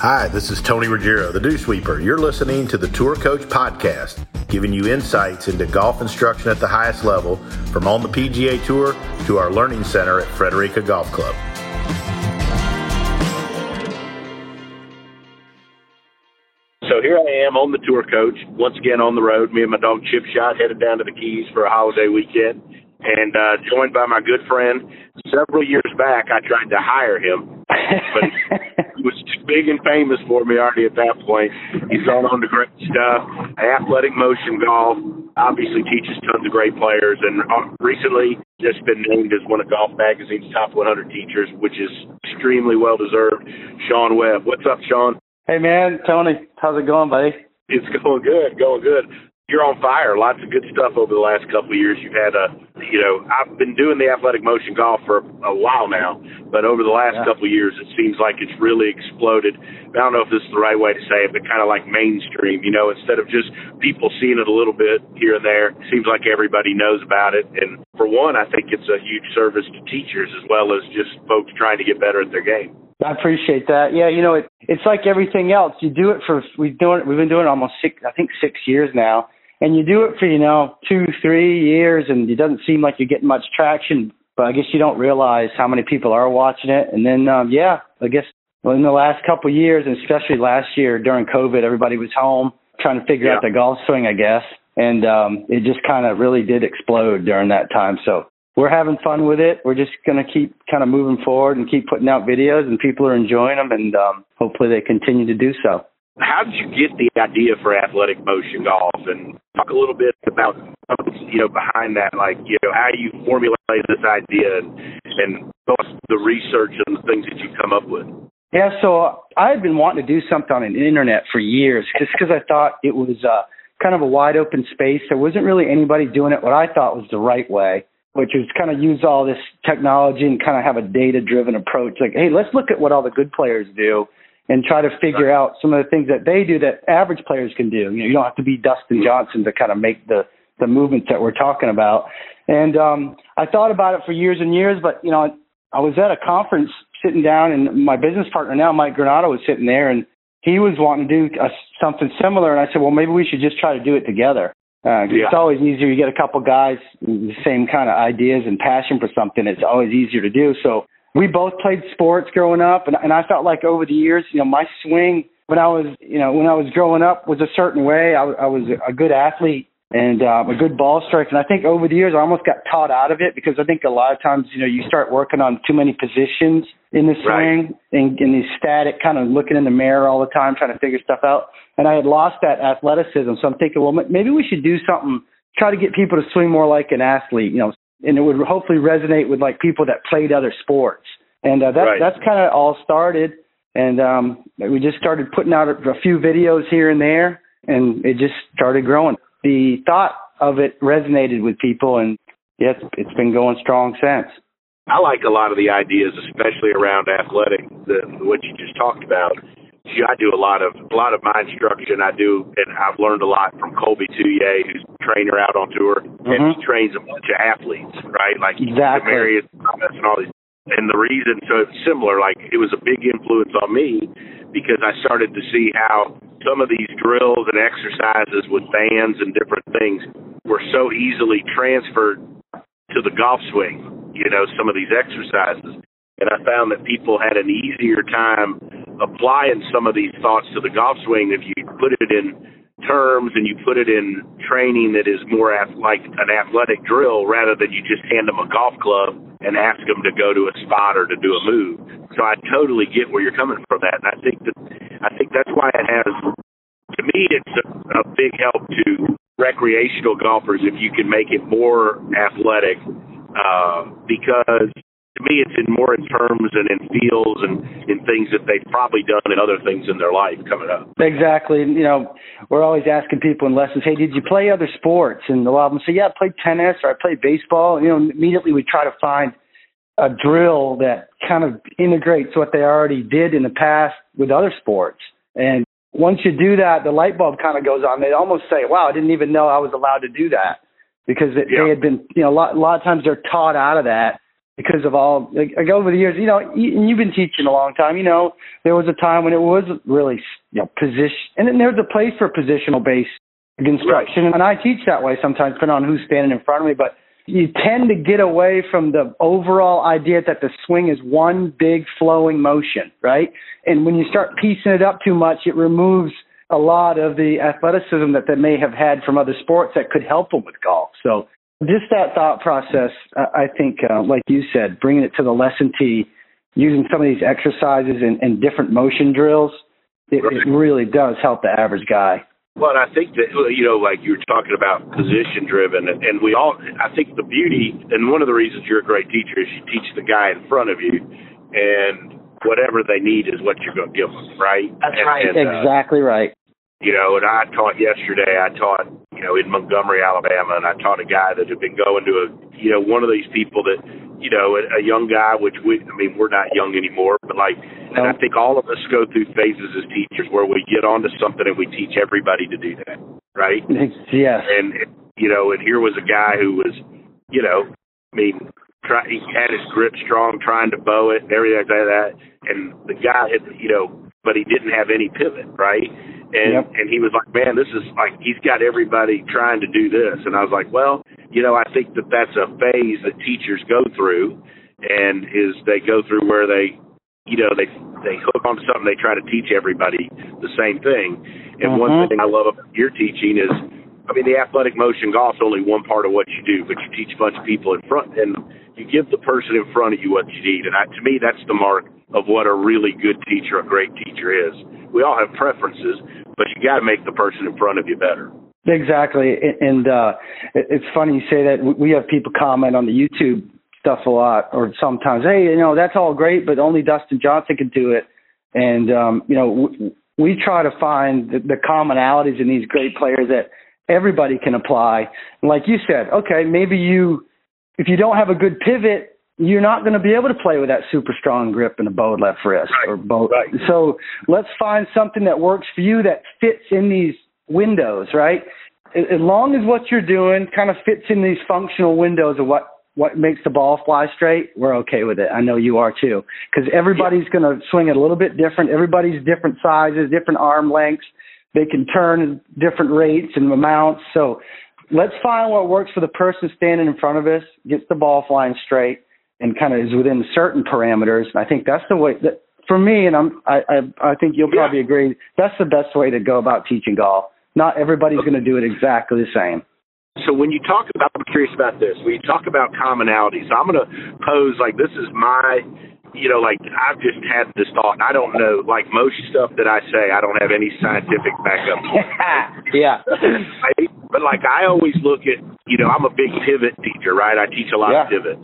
Hi, this is Tony Ruggiero, the Dew Sweeper. You're listening to the Tour Coach Podcast, giving you insights into golf instruction at the highest level from on the PGA Tour to our learning center at Frederica Golf Club. So here I am on the tour coach, once again on the road. Me and my dog Chip Shot headed down to the Keys for a holiday weekend and uh, joined by my good friend. Several years back, I tried to hire him, but he was too big and famous for me already at that point. He's gone on to great stuff. Athletic motion golf obviously teaches tons of great players, and uh, recently just been named as one of Golf Magazine's top 100 teachers, which is extremely well deserved. Sean Webb, what's up, Sean? Hey man, Tony, how's it going, buddy? It's going good, going good you're on fire. Lots of good stuff over the last couple of years. You've had a, you know, I've been doing the athletic motion golf for a while now, but over the last yeah. couple of years, it seems like it's really exploded. I don't know if this is the right way to say it, but kind of like mainstream. You know, instead of just people seeing it a little bit here and there, it seems like everybody knows about it. And for one, I think it's a huge service to teachers as well as just folks trying to get better at their game. I appreciate that. Yeah, you know, it, it's like everything else. You do it for we've doing we've been doing it almost six, I think six years now and you do it for you know two three years and it doesn't seem like you're getting much traction but i guess you don't realize how many people are watching it. And then um yeah i guess well, in the last couple of years and especially last year during covid everybody was home trying to figure yeah. out the golf swing i guess. And um it just kind of really did explode during that time. So we're having fun with it. We're just going to keep kind of moving forward and keep putting out videos and people are enjoying them and um hopefully they continue to do so how did you get the idea for athletic motion golf? And talk a little bit about you know behind that like you know how you formulated this idea and and the research and the things that you come up with? Yeah so i had been wanting to do something on the internet for years just because i thought it was uh kind of a wide open space. There wasn't really anybody doing it what i thought was the right way which was kind of use all this technology and kind of have a data driven approach like hey let's look at what all the good players do and try to figure out some of the things that they do that average players can do. You know, you don't have to be Dustin Johnson to kind of make the the movements that we're talking about. And um, I thought about it for years and years, but you know, I was at a conference sitting down, and my business partner now, Mike Granato, was sitting there, and he was wanting to do a, something similar. And I said, well, maybe we should just try to do it together. Uh, yeah. It's always easier. You get a couple guys with the same kind of ideas and passion for something. It's always easier to do. So we both played sports growing up, and, and I felt like over the years, you know, my swing when I was, you know, when I was growing up was a certain way. I, I was a good athlete and um, a good ball striker. And I think over the years, I almost got taught out of it because I think a lot of times, you know, you start working on too many positions in the swing right. and, and these static kind of looking in the mirror all the time, trying to figure stuff out. And I had lost that athleticism. So I'm thinking, well, maybe we should do something, try to get people to swing more like an athlete, you know, and it would hopefully resonate with like people that played other sports. And uh, that right. that's kind of all started. And um, we just started putting out a, a few videos here and there, and it just started growing. The thought of it resonated with people, and yeah, it's, it's been going strong since. I like a lot of the ideas, especially around athletic, the, what you just talked about. I do a lot of a lot of my instruction. I do, and I've learned a lot from Colby Touye, who's a trainer out on tour, mm-hmm. and he mm-hmm. trains a bunch of athletes, right? Like exactly. Demaryius Thomas and all these. And the reason, so it's similar. Like it was a big influence on me because I started to see how some of these drills and exercises with bands and different things were so easily transferred to the golf swing. You know, some of these exercises, and I found that people had an easier time applying some of these thoughts to the golf swing if you put it in terms and you put it in training that is more like an athletic drill rather than you just hand them a golf club and ask them to go to a spot or to do a move. So I totally get where you're coming from that, and I think that I think that's why it has. To me, it's a, a big help to recreational golfers if you can make it more athletic, uh, because to me, it's in more in terms and in feels and in things that they've probably done and other things in their life coming up. Exactly. You know, we're always asking people in lessons, hey, did you play other sports? And a lot of them say, yeah, I played tennis or I played baseball. You know, immediately we try to find a drill that kind of integrates what they already did in the past with other sports. And once you do that, the light bulb kind of goes on. They almost say, wow, I didn't even know I was allowed to do that because it, yeah. they had been, you know, a lot, a lot of times they're taught out of that because of all like, like over the years, you know, and you've been teaching a long time. You know, there was a time when it was really you know position, and then there's a place for positional based instruction, right. and I teach that way sometimes, depending on who's standing in front of me. But you tend to get away from the overall idea that the swing is one big flowing motion, right? And when you start piecing it up too much, it removes a lot of the athleticism that they may have had from other sports that could help them with golf. So just that thought process, I think, uh, like you said, bringing it to the lesson tee, using some of these exercises and, and different motion drills, it, it really does help the average guy. Well, I think that you know, like you were talking about position driven, and, and we all. I think the beauty, and one of the reasons you're a great teacher is you teach the guy in front of you, and whatever they need is what you're going to give them, right? That's and, right. And, uh, exactly right. You know, and I taught yesterday. I taught, you know, in Montgomery, Alabama, and I taught a guy that had been going to a, you know, one of these people that you know, a, a young guy, which we, I mean, we're not young anymore, but like, and I think all of us go through phases as teachers where we get onto something and we teach everybody to do that, right? Yes. And, you know, and here was a guy who was, you know, I mean, try, he had his grip strong, trying to bow it and everything like that. And the guy had, you know, but he didn't have any pivot, right? And yep. and he was like, man, this is like he's got everybody trying to do this. And I was like, well, you know, I think that that's a phase that teachers go through, and is they go through where they, you know, they they hook onto something, they try to teach everybody the same thing. And mm-hmm. one thing I love about your teaching is, I mean, the athletic motion golf's only one part of what you do, but you teach a bunch of people in front, and you give the person in front of you what you need. And I, to me, that's the mark of what a really good teacher, a great teacher is. We all have preferences, but you got to make the person in front of you better. Exactly, and uh, it's funny you say that. We have people comment on the YouTube stuff a lot, or sometimes, hey, you know, that's all great, but only Dustin Johnson can do it. And um, you know, we try to find the, the commonalities in these great players that everybody can apply. And like you said, okay, maybe you, if you don't have a good pivot, you're not going to be able to play with that super strong grip and a bowed left wrist right. or bowed. Right. So let's find something that works for you that fits in these windows, right? As long as what you're doing kind of fits in these functional windows of what what makes the ball fly straight, we're okay with it. I know you are too, because everybody's yeah. going to swing it a little bit different. Everybody's different sizes, different arm lengths. They can turn different rates and amounts. So let's find what works for the person standing in front of us, gets the ball flying straight and kind of is within certain parameters. And I think that's the way that for me, and I'm, I, I, I think you'll probably yeah. agree, that's the best way to go about teaching golf. Not everybody's going to do it exactly the same. So when you talk about, I'm curious about this. When you talk about commonalities, I'm going to pose like this is my, you know, like I've just had this thought. And I don't know, like most stuff that I say, I don't have any scientific backup. yeah. Right? But like I always look at, you know, I'm a big pivot teacher, right? I teach a lot yeah. of pivot.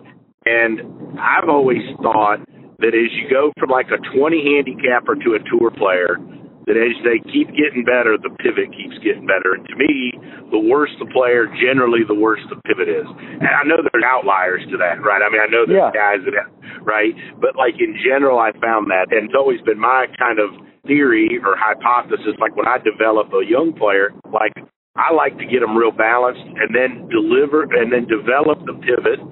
And I've always thought that as you go from like a 20 handicapper to a tour player, that as they keep getting better, the pivot keeps getting better. And to me, the worse the player, generally the worse the pivot is. And I know there's outliers to that, right? I mean, I know there's yeah. guys that have, right? But like in general, I found that. And it's always been my kind of theory or hypothesis, like when I develop a young player, like I like to get them real balanced and then deliver and then develop the pivot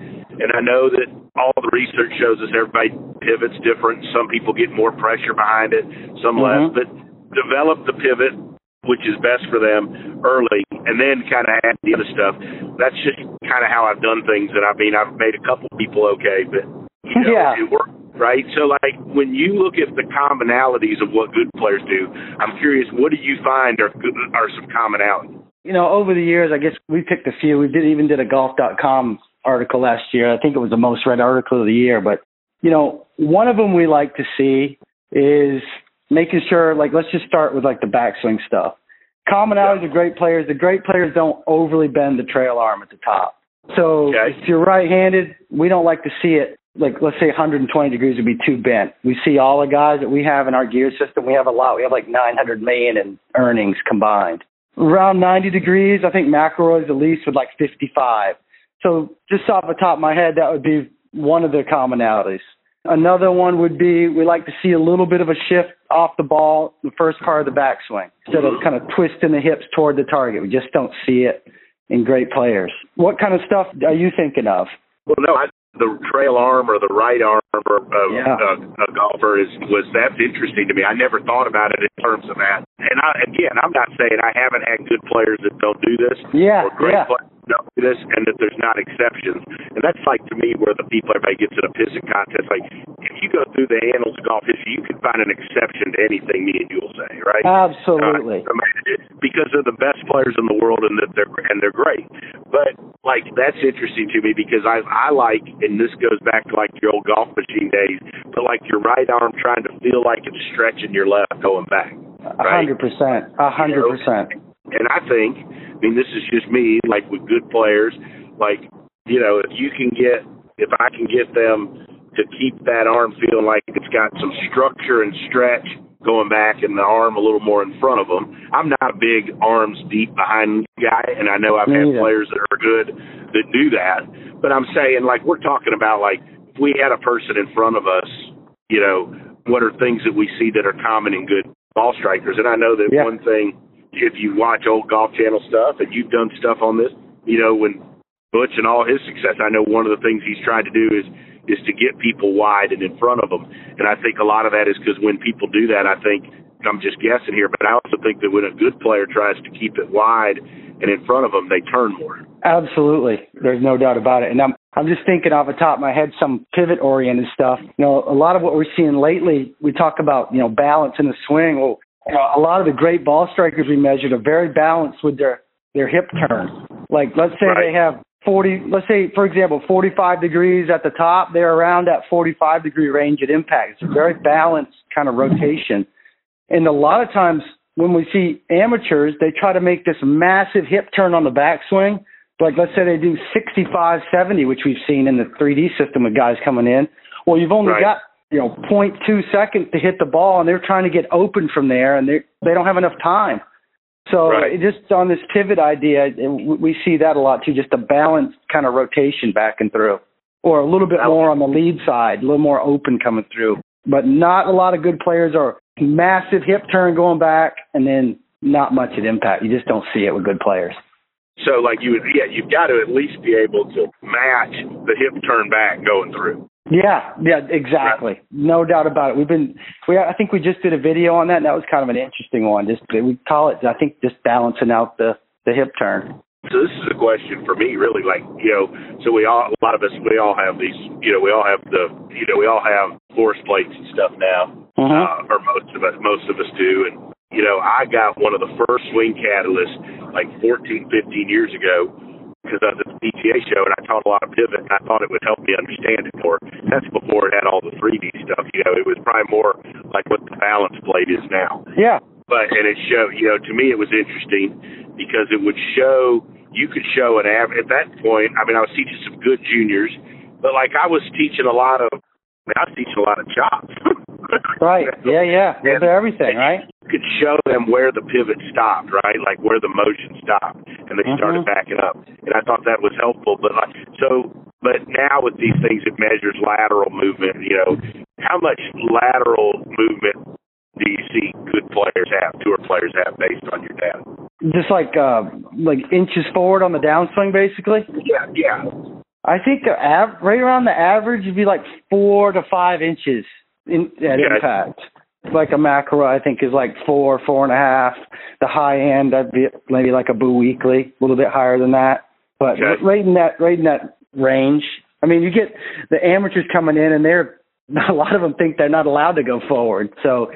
and I know that all the research shows us everybody pivots different. Some people get more pressure behind it, some mm-hmm. less. But develop the pivot, which is best for them early, and then kind of add the other stuff. That's just kind of how I've done things. And I mean, I've made a couple people okay, but you know, yeah. it worked. Right, so like when you look at the commonalities of what good players do, I'm curious, what do you find are good, are some commonalities? You know, over the years, I guess we picked a few. We did even did a golf.com article last year. I think it was the most read article of the year. But, you know, one of them we like to see is making sure, like, let's just start with like the backswing stuff. Commonalities yeah. of great players. The great players don't overly bend the trail arm at the top. So okay. if you're right-handed, we don't like to see it like let's say 120 degrees would be too bent. We see all the guys that we have in our gear system. We have a lot. We have like 900 million in earnings combined. Around 90 degrees, I think McIlroy's the least with like 55. So just off the top of my head, that would be one of the commonalities. Another one would be we like to see a little bit of a shift off the ball, the first part of the backswing, instead of kind of twisting the hips toward the target. We just don't see it in great players. What kind of stuff are you thinking of? Well, no, I, the trail arm or the right arm of yeah. a, a golfer is was that's interesting to me. I never thought about it in terms of that. And I, again, I'm not saying I haven't had good players that don't do this. Yeah, or great yeah. players don't do this, and that there's not exceptions. And that's like to me where the people everybody gets in a pissing contest. Like if you go through the annals of golf history, you can find an exception to anything me and you will say, right? Absolutely. Uh, I mean, because they're the best players in the world, and that they're and they're great. But like that's interesting to me because I I like, and this goes back to like your old golf machine days, but like your right arm trying to feel like it's stretching your left going back. A hundred percent. A hundred percent. And I think, mean, this is just me. Like with good players, like you know, if you can get, if I can get them to keep that arm feeling like it's got some structure and stretch going back and the arm a little more in front of them. I'm not a big arms deep behind guy, and I know I've had either. players that are good that do that. But I'm saying, like, we're talking about, like, if we had a person in front of us, you know, what are things that we see that are common in good ball strikers? And I know that Yeah. one thing, if you watch old Golf Channel stuff and you've done stuff on this, you know, when Butch and all his success, I know one of the things he's tried to do is is to get people wide and in front of them. And I think a lot of that is because when people do that, I think I'm just guessing here, but I also think that when a good player tries to keep it wide and in front of them, they turn more. Absolutely. There's no doubt about it. And I'm I'm just thinking off the top of my head some pivot oriented stuff. You know, a lot of what we're seeing lately, we talk about, you know, balance in the swing. Well, you know, a lot of the great ball strikers we measured are very balanced with their their hip turn. Like let's say Right. they have 40, let's say for example 45 degrees at the top, they're around that 45 degree range at impact. It's a very balanced kind of rotation. And a lot of times when we see amateurs, they try to make this massive hip turn on the backswing. Like let's say they do 65, 70, which we've seen in the 3D system with guys coming in. Well, you've only Right. got you know 0.2 seconds to hit the ball, and they're trying to get open from there, and they they don't have enough time. So Right. just on this pivot idea, we we see that a lot too. Just a balanced kind of rotation back and through, or a little bit more on the lead side, a little more open coming through. But not a lot of good players are massive hip turn going back, and then not much at impact. You just don't see it with good players. So, like you would, yeah, you've got to at least be able to match the hip turn back going through. Yeah, yeah, exactly. No doubt about it. We've been, we, I think we just did a video on that, and that was kind of an interesting one. Just we call it, I think, just balancing out the the hip turn. So this is a question for me, really. Like you know, so we all, a lot of us, we all have these, you know, we all have the, you know, we all have force plates and stuff now, Mhm. uh, or most of us, most of us do. And you know, I got one of the first swing catalysts like 14, 15 years ago because I was at the PGA show and I taught a lot of pivot and I thought it would help me understand it more. That's before it had all the 3D stuff. You know, it was probably more like what the balance plate is now. Yeah, but and it showed you know to me it was interesting because it would show you could show an average at that point i mean i was teaching some good juniors but like i was teaching a lot of I, mean, I was teaching a lot of chops right. Yeah, yeah. A little bit of everything, right? Could show them where the pivot stopped right like where the motion stopped and they started Mhm. backing up and i thought that was helpful but like so but now with these things it measures lateral movement you know how much lateral movement do you see good players have tour players have based on your data Just like uh like inches forward on the downswing, basically. Yeah, yeah. I think the av- right around the average would be like four to five inches in at Yeah. impact. Like a macro, I think is like four, four and a half. The high end, I'd be maybe like a Boo Weekley, a little bit higher than that. But Okay. right in that, right in that range. I mean, you get the amateurs coming in, and they're a lot of them think they're not allowed to go forward. So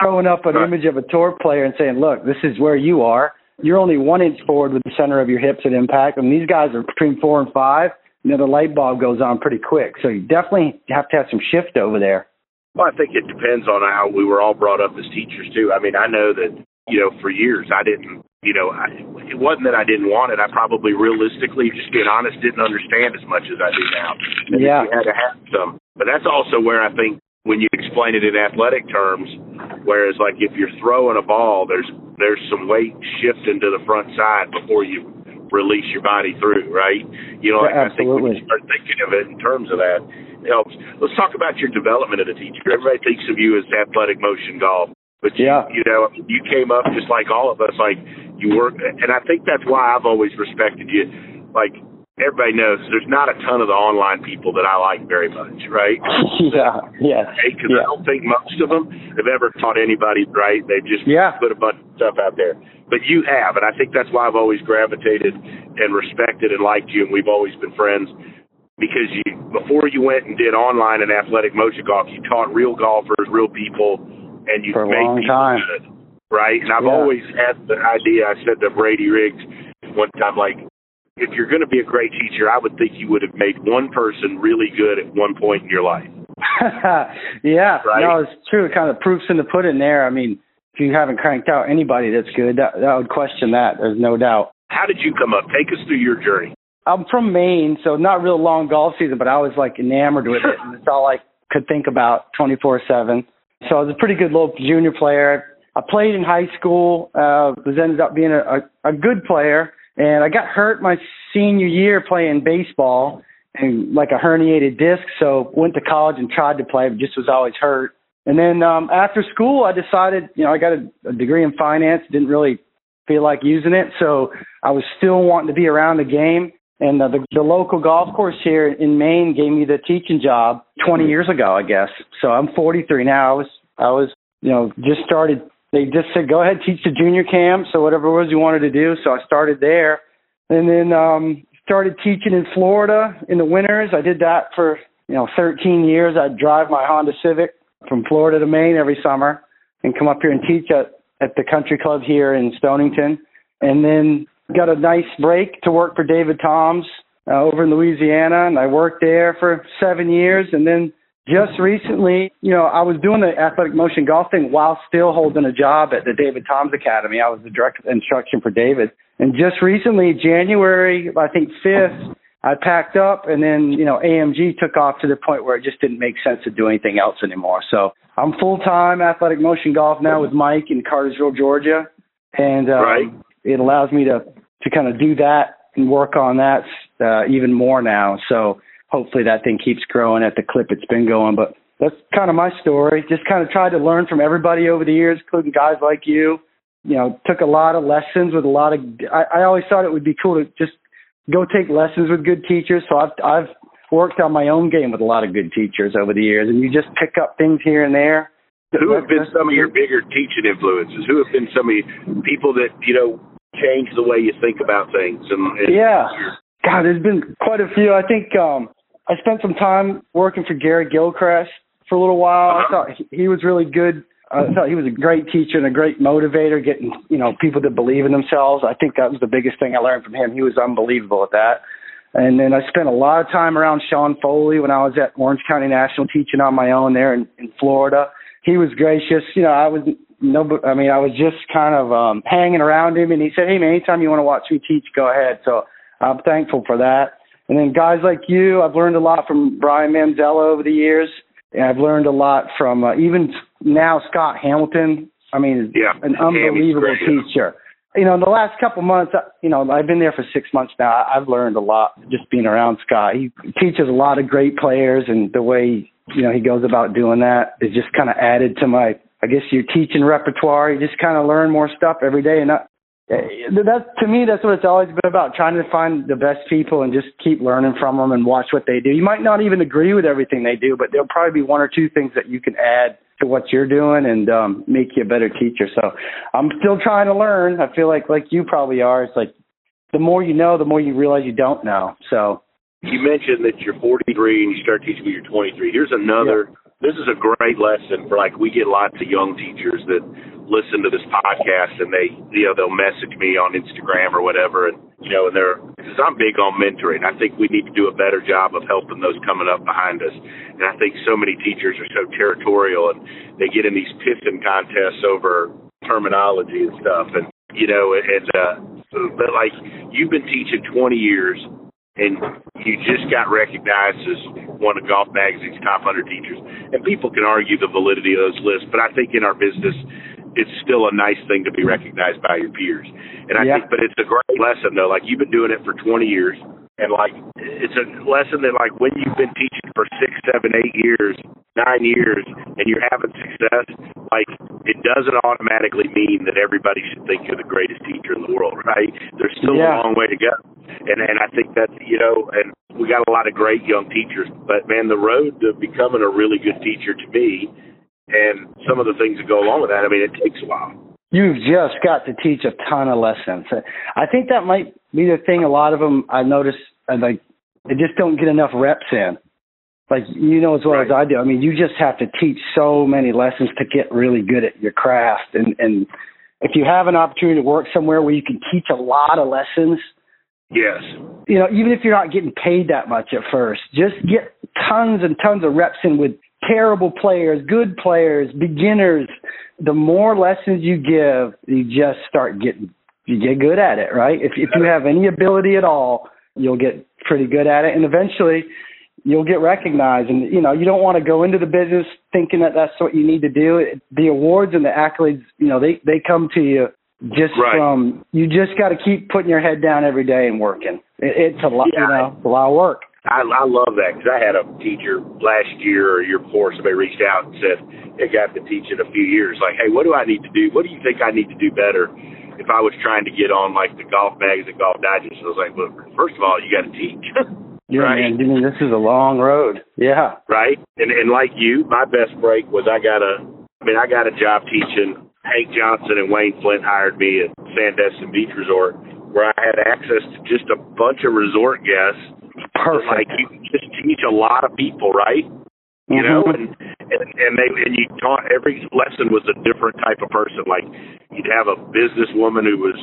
throwing up an Right. image of a tour player and saying, "Look, this is where you are. You're only one inch forward with the center of your hips at impact, and these guys are between four and five. You know, the light bulb goes on pretty quick. So you definitely have to have some shift over there. Well, I think it depends on how we were all brought up as teachers too. I mean, I know that you know for years I didn't, you know, I, it wasn't that I didn't want it. I probably realistically, just being honest, didn't understand as much as I do now. And Yeah. you had to have some. But that's also where I think when you explain it in athletic terms, whereas like if you're throwing a ball, there's there's some weight shifting to the front side before you release your body through, right? You know, like Yeah, I think when you start thinking of it in terms of that, it helps. Let's talk about your development as a teacher. Everybody thinks of you as athletic motion golf, but you, Yeah. you know, you came up just like all of us. Like you work, and I think that's why I've always respected you. Like everybody knows there's not a ton of the online people that I like very much, right? yeah, yeah. Because yeah. I don't think most of them have ever taught anybody right. They've just yeah. put a bunch of stuff out there. But you have, and I think that's why I've always gravitated and respected and liked you, and we've always been friends. Because you, before you went and did online and athletic motion golf, you taught real golfers, real people, and you For made long people time. good, right? And I've Yeah. always had the idea. I said to Brady Riggs one time, like, if you're going to be a great teacher, I would think you would have made one person really good at one point in your life. yeah, Right? no, it's true. It kind of proofs in the pudding there. I mean, if you haven't cranked out anybody that's good, that, that would question that. There's no doubt. How did you come up? Take us through your journey. I'm from Maine, so not real long golf season, but I was like enamored with it, and it's all I could think about 24/7. So I was a pretty good little junior player. I played in high school. Uh, was ended up being a, a, a good player, and I got hurt my senior year playing baseball, and like a herniated disc. So went to college and tried to play, but just was always hurt. And then um, after school, I decided, you know, I got a, a degree in finance. Didn't really feel like using it, so I was still wanting to be around the game. And uh, the, the local golf course here in Maine gave me the teaching job 20 years ago, I guess. So I'm 43 now. I was, I was, you know, just started. They just said, go ahead, teach the junior camps or whatever it was you wanted to do. So I started there, and then um, started teaching in Florida in the winters. I did that for you know 13 years. I'd drive my Honda Civic from Florida to Maine every summer and come up here and teach at at the country club here in Stonington, and then got a nice break to work for David Toms uh, over in Louisiana, and I worked there for seven years, and then just recently, you know, I was doing the athletic motion golf thing while still holding a job at the David Toms Academy. I was the director of instruction for David, and just recently, January, I think fifth. I packed up and then, you know, AMG took off to the point where it just didn't make sense to do anything else anymore. So I'm full time athletic motion golf now with Mike in Cartersville, Georgia. And um, Right. it allows me to, to kind of do that and work on that uh, even more now. So hopefully that thing keeps growing at the clip it's been going. But that's kind of my story. Just kind of tried to learn from everybody over the years, including guys like you. You know, took a lot of lessons with a lot of. I, I always thought it would be cool to just go take lessons with good teachers. So I've I've worked on my own game with a lot of good teachers over the years, and you just pick up things here and there. Who have been some of your bigger teaching influences? Who have been some of people that you know change the way you think about things? And, and Yeah. God, there's been quite a few. I think um I spent some time working for Gary Gilchrist for a little while. I thought he, was really good. I thought he was a great teacher and a great motivator, getting you know people to believe in themselves. I think that was the biggest thing I learned from him. He was unbelievable at that. And then I spent a lot of time around Sean Foley when I was at Orange County National teaching on my own there in, in Florida. He was gracious. You know, I was no, I mean, I was just kind of um hanging around him, and he said, "Hey, man, anytime you want to watch me teach, go ahead." So I'm thankful for that. And then guys like you, I've learned a lot from Brian Manzella over the years. And I've learned a lot from uh, even now Scott Hamilton. I mean, Yeah, an unbelievable great, yeah. teacher. You know, in the last couple months, uh, you know, I've been there for six months now. I've learned a lot just being around Scott. He teaches a lot of great players, and the way you know he goes about doing that is just kind of added to my, I guess, your teaching repertoire. You just kind of learn more stuff every day, and that to me, that's what it's always been about: trying to find the best people and just keep learning from them and watch what they do. You might not even agree with everything they do, but there'll probably be one or two things that you can add to what you're doing and um, make you a better teacher. So I'm still trying to learn. I feel like like you probably are. It's like the more you know, the more you realize you don't know. So you mentioned that you're 43 and you start teaching when you're 23. Here's another. This is a great lesson for like we get lots of young teachers that listen to this podcast and they you know they'll message me on Instagram or whatever and you know and they're because I'm big on mentoring. I think we need to do a better job of helping those coming up behind us. And I think so many teachers are so territorial and they get in these pissing contests over terminology and stuff and you know and uh but like you've been teaching 20 years and you just got recognized as one of Golf Magazine's top 100 teachers. And people can argue the validity of those lists, but I think in our business, it's still a nice thing to be mm-hmm. recognized by your peers. And I Yeah. think, but it's a great lesson though. Like you've been doing it for 20 years, and like it's a lesson that like when you've been teaching for six, seven, eight years, nine years and you're having success, like it doesn't automatically mean that everybody should think you're the greatest teacher in the world, right? There's still yeah. a long way to go. And and I think that you know, and we got a lot of great young teachers, but man, the road to becoming a really good teacher to me and some of the things that go along with that, I mean, it takes a while. You've just got to teach a ton of lessons. I think that might be the thing. A lot of them I notice, like they just don't get enough reps in. Like you know as well right. as I do. I mean, you just have to teach so many lessons to get really good at your craft. And and if you have an opportunity to work somewhere where you can teach a lot of lessons, yes, you know, even if you're not getting paid that much at first, just get tons and tons of reps in with terrible players, good players, beginners. The more lessons you give, you just start getting you get good at it, right? If if you have any ability at all, you'll get pretty good at it, and eventually you'll get recognized. And you know, you don't want to go into the business thinking that that's what you need to do. The awards and the accolades, you know, they they come to you just right. from you. Just got to keep putting your head down every day and working. It, it's a lot, yeah. you know, a lot of work. I, I love that because I had a teacher last year or year before. Somebody reached out and said, "Hey, I've been teaching a few years. Like, hey, what do I need to do? What do you think I need to do better?" If I was trying to get on like the golf magazine, golf digest, I was like, "Well, first of all, you got to teach." Yeah, right? man. I mean, this is a long road. Yeah. Right. And and like you, my best break was I got a. I mean, I got a job teaching. Hank Johnson and Wayne Flint hired me at Sandestin Beach Resort, where I had access to just a bunch of resort guests. Perfect. Like you just teach a lot of people, right? You mm-hmm. know, and, and and they and you taught every lesson was a different type of person. Like you'd have a businesswoman who was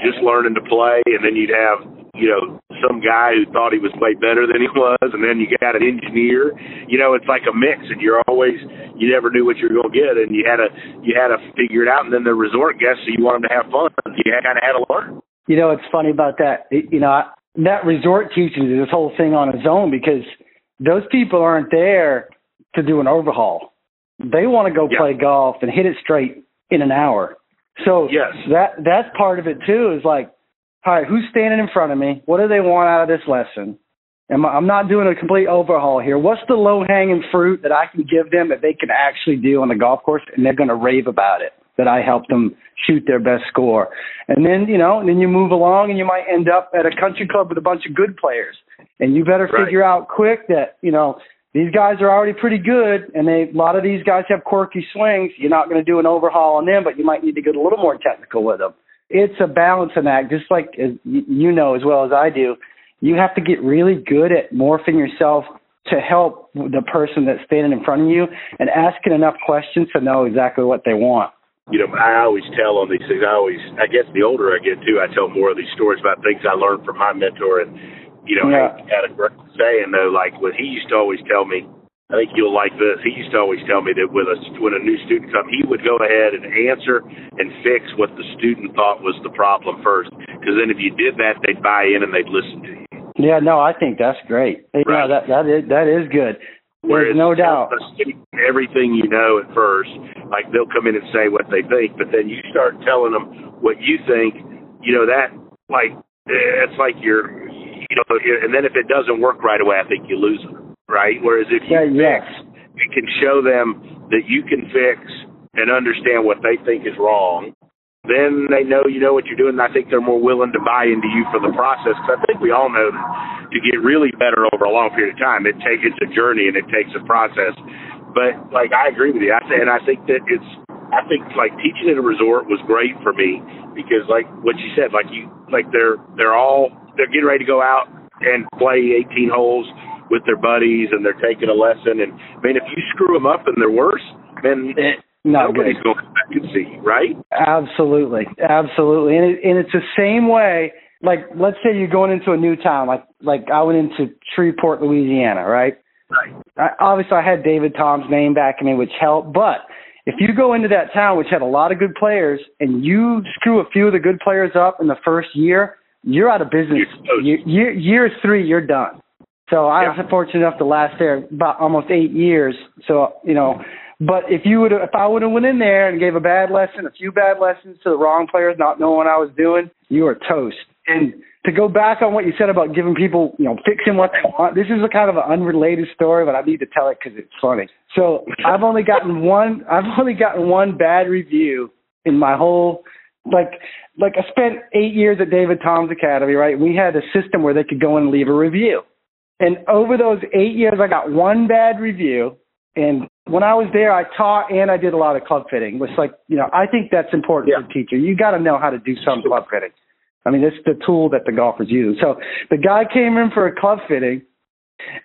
just learning to play, and then you'd have you know some guy who thought he was way better than he was, and then you got an engineer. You know, it's like a mix, and you're always you never knew what you were going to get, and you had to you had to figure it out. And then the resort guests, so you want them to have fun. So You kind of had to learn. You know, it's funny about that. You know, that resort teaching is this whole thing on its own because those people aren't there to do an overhaul. They want to go yeah. play golf and hit it straight in an hour. So yes. that that's part of it too. Is like, all right, who's standing in front of me? What do they want out of this lesson? Am I, I'm not doing a complete overhaul here. What's the low hanging fruit that I can give them that they can actually do on the golf course, and they're going to rave about it? That I helped them shoot their best score, and then you know, and then you move along, and you might end up at a country club with a bunch of good players, and you better right. figure out quick that you know these guys are already pretty good, and they a lot of these guys have quirky swings. You're not going to do an overhaul on them, but you might need to get a little more technical with them. It's a balancing act, just like as you know as well as I do. You have to get really good at morphing yourself to help the person that's standing in front of you and asking enough questions to know exactly what they want. You know, I always tell on these things. I always, I guess, the older I get too, I tell more of these stories about things I learned from my mentor and you know, yeah. Hank had a great saying though, like what he used to always tell me. I think you'll like this. He used to always tell me that with a when a new student come, he would go ahead and answer and fix what the student thought was the problem first. Because then if you did that, they'd buy in and they'd listen to you. Yeah, no, I think that's great. Right. Yeah, that that is that is good. There's Whereas no doubt. Everything you know at first, like they'll come in and say what they think, but then you start telling them what you think. You know that like it's like you're you know, and then if it doesn't work right away, I think you lose them, right? Whereas if you yeah, yes. you can show them that you can fix and understand what they think is wrong. Then they know you know what you're doing. And I think they're more willing to buy into you for the process. Because I think we all know that to get really better over a long period of time, it takes a journey and it takes a process. But like I agree with you, I say, and I think that it's I think like teaching at a resort was great for me because like what you said, like you like they're they're all they're getting ready to go out and play 18 holes with their buddies and they're taking a lesson and I mean if you screw them up and they're worse, then it, not nobody's good. going back and see right? Absolutely, absolutely, and it, and it's the same way. Like let's say you're going into a new town, like like I went into Shreveport, Louisiana, right? Right. I, obviously, I had David Toms' name back in me, which helped, but if you go into that town which had a lot of good players and you screw a few of the good players up in the first year, you're out of business. Year, year, year three, you're done. So I was fortunate enough to last there about almost eight years. So you know, but if you would, if I would have went in there and gave a bad lesson, a few bad lessons to the wrong players, not knowing what I was doing, you are toast. And to go back on what you said about giving people, you know, fixing what they want. This is a kind of an unrelated story, but I need to tell it because it's funny. So I've only gotten one. I've only gotten one bad review in my whole like like I spent eight years at David Toms' Academy, right? We had a system where they could go and leave a review. And over those eight years I got one bad review and when I was there I taught and I did a lot of club fitting. It's like, you know, I think that's important yeah. for a teacher. You gotta know how to do some club fitting. I mean, it's the tool that the golfers use. So the guy came in for a club fitting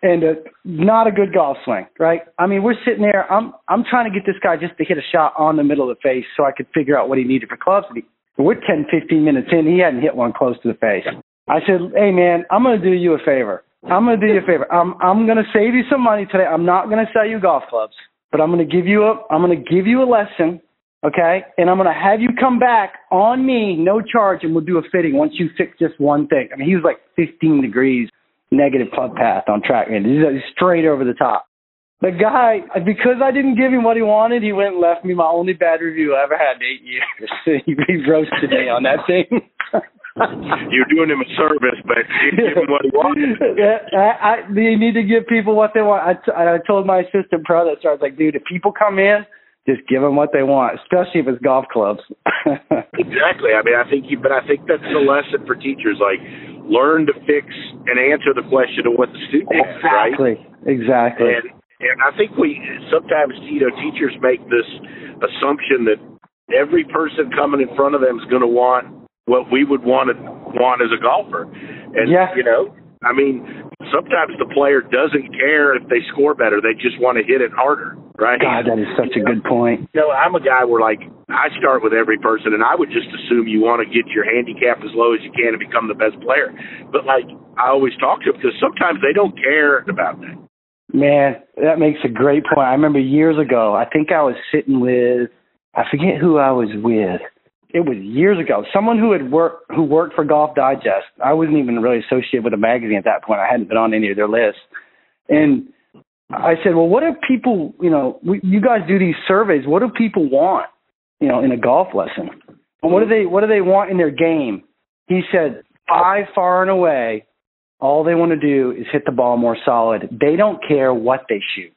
and uh, not a good golf swing, right? I mean, we're sitting there. I'm I'm trying to get this guy just to hit a shot on the middle of the face so I could figure out what he needed for clubs. And he, we're 10, 15 minutes in. He hadn't hit one close to the face. I said, "Hey, man, I'm going to do you a favor. I'm to do you a favor. I'm I'm to save you some money today. I'm not to sell you golf clubs, but I'm to give you a I'm to give you a lesson Okay. And I'm to have you come back on me, no charge, and we'll do a fitting once you fix just one thing. I mean, he was like 15 degrees negative club path on track. And he's straight over the top. The guy, because I didn't give him what he wanted, he went and left me my only bad review I ever had in eight years. he roasted me on that thing. You're doing him a service, but you give him what he wanted. I, I, you need to give people what they want. I, t- I told my assistant pro that I was like, dude, if people come in just give them what they want, especially if it's golf clubs. exactly. I mean, I think you, but I think that's the lesson for teachers. Like, learn to fix and answer the question of what the student exactly. right? Exactly. And and I think we sometimes you know teachers make this assumption that every person coming in front of them is going to want what we would want to want as a golfer, and yeah. you know, I mean, sometimes the player doesn't care if they score better; they just want to hit it harder right? God, that is such a good point. You know, I'm a guy where like I start with every person, and I would just assume you want to get your handicap as low as you can and become the best player. But like I always talk to them because sometimes they don't care about that. Man, that makes a great point. I remember years ago, I think I was sitting with, I forget who I was with. It was years ago. Someone who had worked who worked for Golf Digest. I wasn't even really associated with a magazine at that point. I hadn't been on any of their lists. And I said, well, what if people, you know, we, you guys do these surveys. What do people want, you know, in a golf lesson? What do they What do they want in their game? He said, by far and away, all they want to do is hit the ball more solid. They don't care what they shoot.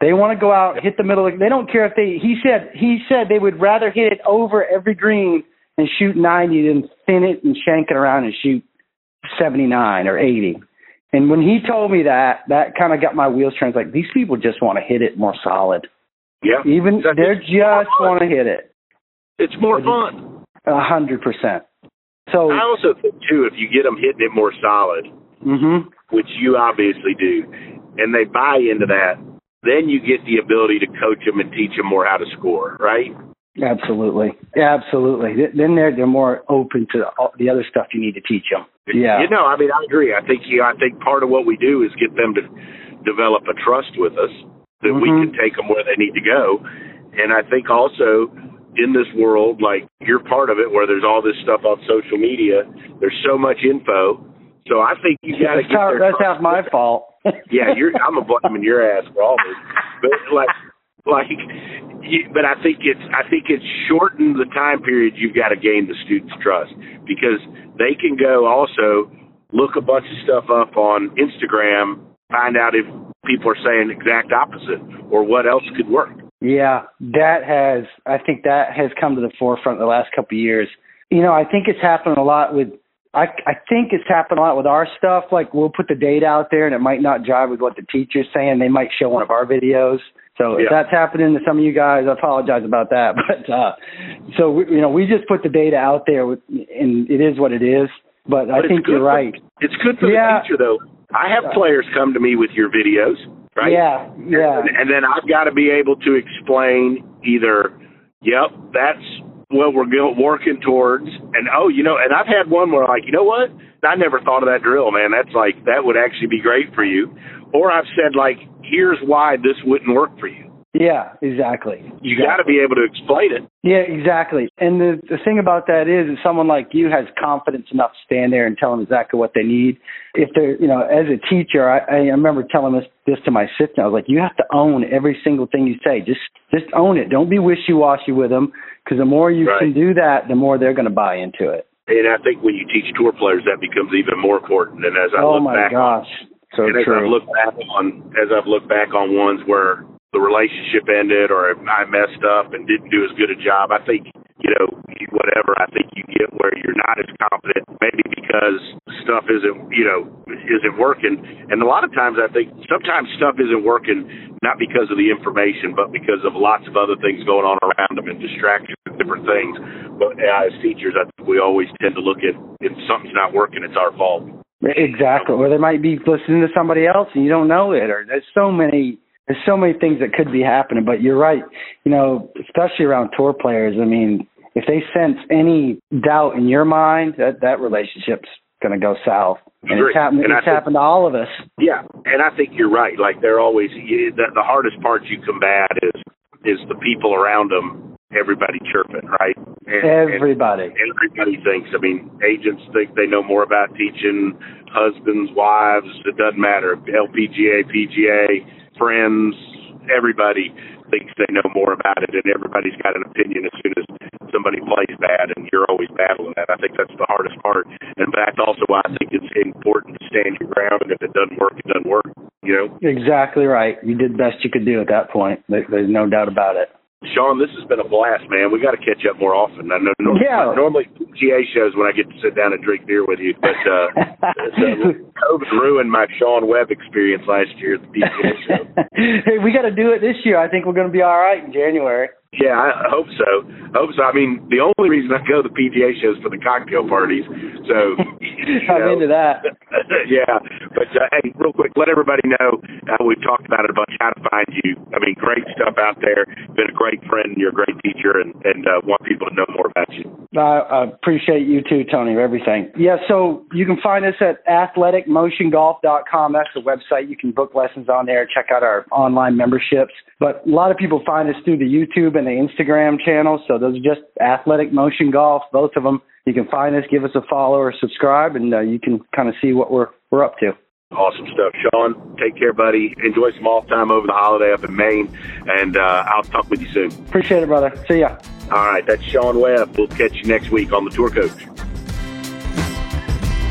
They want to go out, hit the middle. Of, They don't care if they. He said. He said they would rather hit it over every green and shoot 90 than thin it and shank it around and shoot 79 or 80. And when he told me that, that kind of got my wheels turned. Like these people just want to hit it more solid. Yeah. Even they just want to hit it. It's more fun. A hundred percent. So I also think too, if you get them hitting it more solid, mm-hmm. which you obviously do, and they buy into that, then you get the ability to coach them and teach them more how to score, right? Absolutely, absolutely. Then they're they're more open to all the other stuff you need to teach them. Yeah, you know, I mean, I agree. I think you know, I think part of what we do is get them to develop a trust with us that mm-hmm. we can take them where they need to go, and I think also in this world, like you're part of it, where there's all this stuff on social media. There's so much info, so I think you got to get how, That's half my fault. yeah, you're. I'm a blaming your ass for all this, but like, like but I think it's I think it's shortened the time period you've got to gain the student's trust because they can go also look a bunch of stuff up on Instagram, find out if people are saying exact opposite or what else could work. Yeah, that has I think that has come to the forefront the last couple of years. You know, I think it's happened a lot with I I think it's happened a lot with our stuff. Like we'll put the data out there and it might not jive with what the teacher's saying. They might show one of our videos so if that's happening to some of you guys, I apologize about that. But uh, so we, you know, we just put the data out there, with, and it is what it is. But, but I think you're right. It's good for yeah. the teacher, though. I have players come to me with your videos, right? Yeah, yeah. And, and then I've got to be able to explain either, yep, that's what we're working towards, and oh, you know, and I've had one where like, you know what? I never thought of that drill, man. That's like that would actually be great for you. Or I've said like, here's why this wouldn't work for you. Yeah, exactly. You exactly. got to be able to explain it. Yeah, exactly. And the the thing about that is, is someone like you has confidence enough to stand there and tell them exactly what they need. If they're, you know, as a teacher, I, I remember telling this this to my assistant. I was like, you have to own every single thing you say. Just just own it. Don't be wishy washy with them, because the more you right. can do that, the more they're going to buy into it. And I think when you teach tour players, that becomes even more important. And as I oh look my back, gosh, so and as. I've looked back on, as I've looked back on ones where the relationship ended or I messed up and didn't do as good a job, I think you know whatever. I think you get where you're not as confident, maybe because stuff isn't you know isn't working. And a lot of times, I think sometimes stuff isn't working not because of the information, but because of lots of other things going on around them and distractions and different things. But as teachers, I think we always tend to look at if something's not working, it's our fault. Exactly. Or they might be listening to somebody else and you don't know it. Or there's so many there's so many things that could be happening. But you're right. You know, especially around tour players. I mean, if they sense any doubt in your mind, that that relationship's going to go south. And it's happened. And it's think- happened to all of us. Yeah, and I think you're right. Like they're always you, the, the hardest part you combat is is the people around them. Everybody chirping, right? And, and Everybody. everybody thinks. I mean, agents think they know more about teaching husbands, wives. It doesn't matter. LPGA, PGA, friends, everybody thinks they know more about it, and everybody's got an opinion as soon as somebody plays bad, and you're always battling that. I think that's the hardest part. And that's also why I think it's important to stand your ground, and if it doesn't work, it doesn't work. You know, Exactly right. You did the best you could do at that point. There's no doubt about it. Sean, this has been a blast, man. We got to catch up more often. I know normally, Yeah. normally GA shows when I get to sit down and drink beer with you, but uh, so COVID ruined my Sean Webb experience last year at the PGA show. hey, we got to do it this year. I think we're going to be all right in January. Yeah, I hope so. I hope so. I mean, the only reason I go to the PGA shows for the cocktail parties. So I'm know. into that. yeah, but uh, hey, real quick, let everybody know uh, we've talked about it a bunch. How to find you? I mean, great stuff out there. Been a great friend. You're a great teacher, and and uh, want people to know more about you. I appreciate you too, Tony, everything. Yeah, so you can find us at athleticmotiongolf.com. That's the website. You can book lessons on there, check out our online memberships. But a lot of people find us through the YouTube and the Instagram channels. So those are just Athletic Motion Golf, both of them. You can find us, give us a follow or subscribe, and uh, you can kind of see what we're we're up to. Awesome stuff, Sean. Take care, buddy. Enjoy some off time over the holiday up in Maine, and uh, I'll talk with you soon. Appreciate it, brother. See ya. All right, that's Sean Webb. We'll catch you next week on the Tour Coach.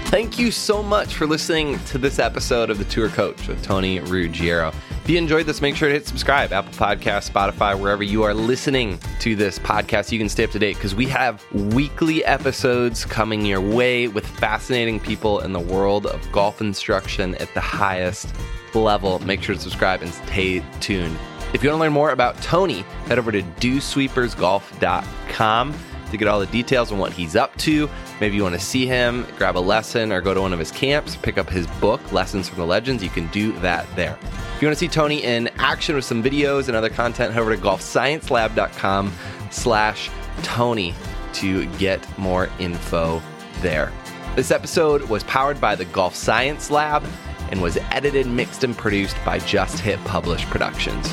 Thank you so much for listening to this episode of The Tour Coach with Tony Ruggiero. If you enjoyed this, make sure to hit subscribe, Apple Podcast, Spotify, wherever you are listening to this podcast. You can stay up to date because we have weekly episodes coming your way with fascinating people in the world of golf instruction at the highest level. Make sure to subscribe and stay tuned. If you want to learn more about Tony, head over to dewsweepersgolf.com to get all the details on what he's up to. Maybe you want to see him, grab a lesson, or go to one of his camps, pick up his book, Lessons from the Legends. You can do that there. If you want to see Tony in action with some videos and other content, head over to golfsciencelab.com slash Tony to get more info there. This episode was powered by the Golf Science Lab and was edited, mixed, and produced by Just Hit Publish Productions.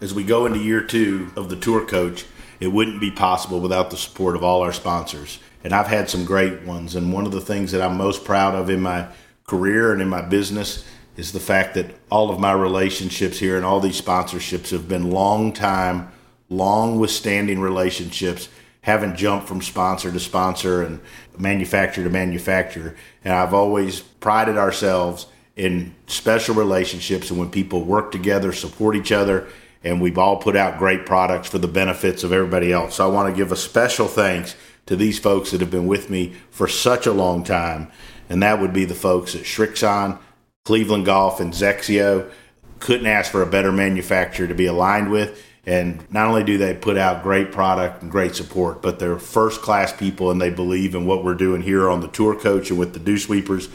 As we go into year two of the tour coach, it wouldn't be possible without the support of all our sponsors. And I've had some great ones. And one of the things that I'm most proud of in my career and in my business is the fact that all of my relationships here and all these sponsorships have been long time, long withstanding relationships, haven't jumped from sponsor to sponsor and manufacturer to manufacturer. And I've always prided ourselves in special relationships and when people work together, support each other, and we've all put out great products for the benefits of everybody else. So I want to give a special thanks to these folks that have been with me for such a long time, and that would be the folks at Srixon, Cleveland Golf, and XXIO. Couldn't ask for a better manufacturer to be aligned with. And not only do they put out great product and great support, but they're first class people and they believe in what we're doing here on the tour coach and with the Dew Sweepers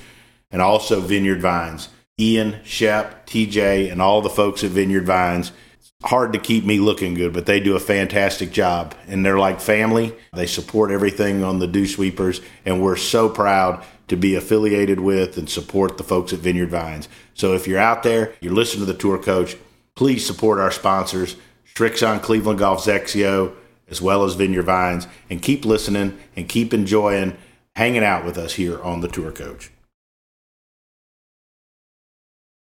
and also Vineyard Vines. Ian, Shep, TJ, and all the folks at Vineyard Vines hard to keep me looking good, but they do a fantastic job. And they're like family. They support everything on the Dew Sweepers, and we're so proud to be affiliated with and support the folks at Vineyard Vines. So if you're out there, you're listening to the tour coach, please support our sponsors, Srixon Cleveland Golf XXIO, as well as Vineyard Vines, and keep listening and keep enjoying hanging out with us here on the tour coach.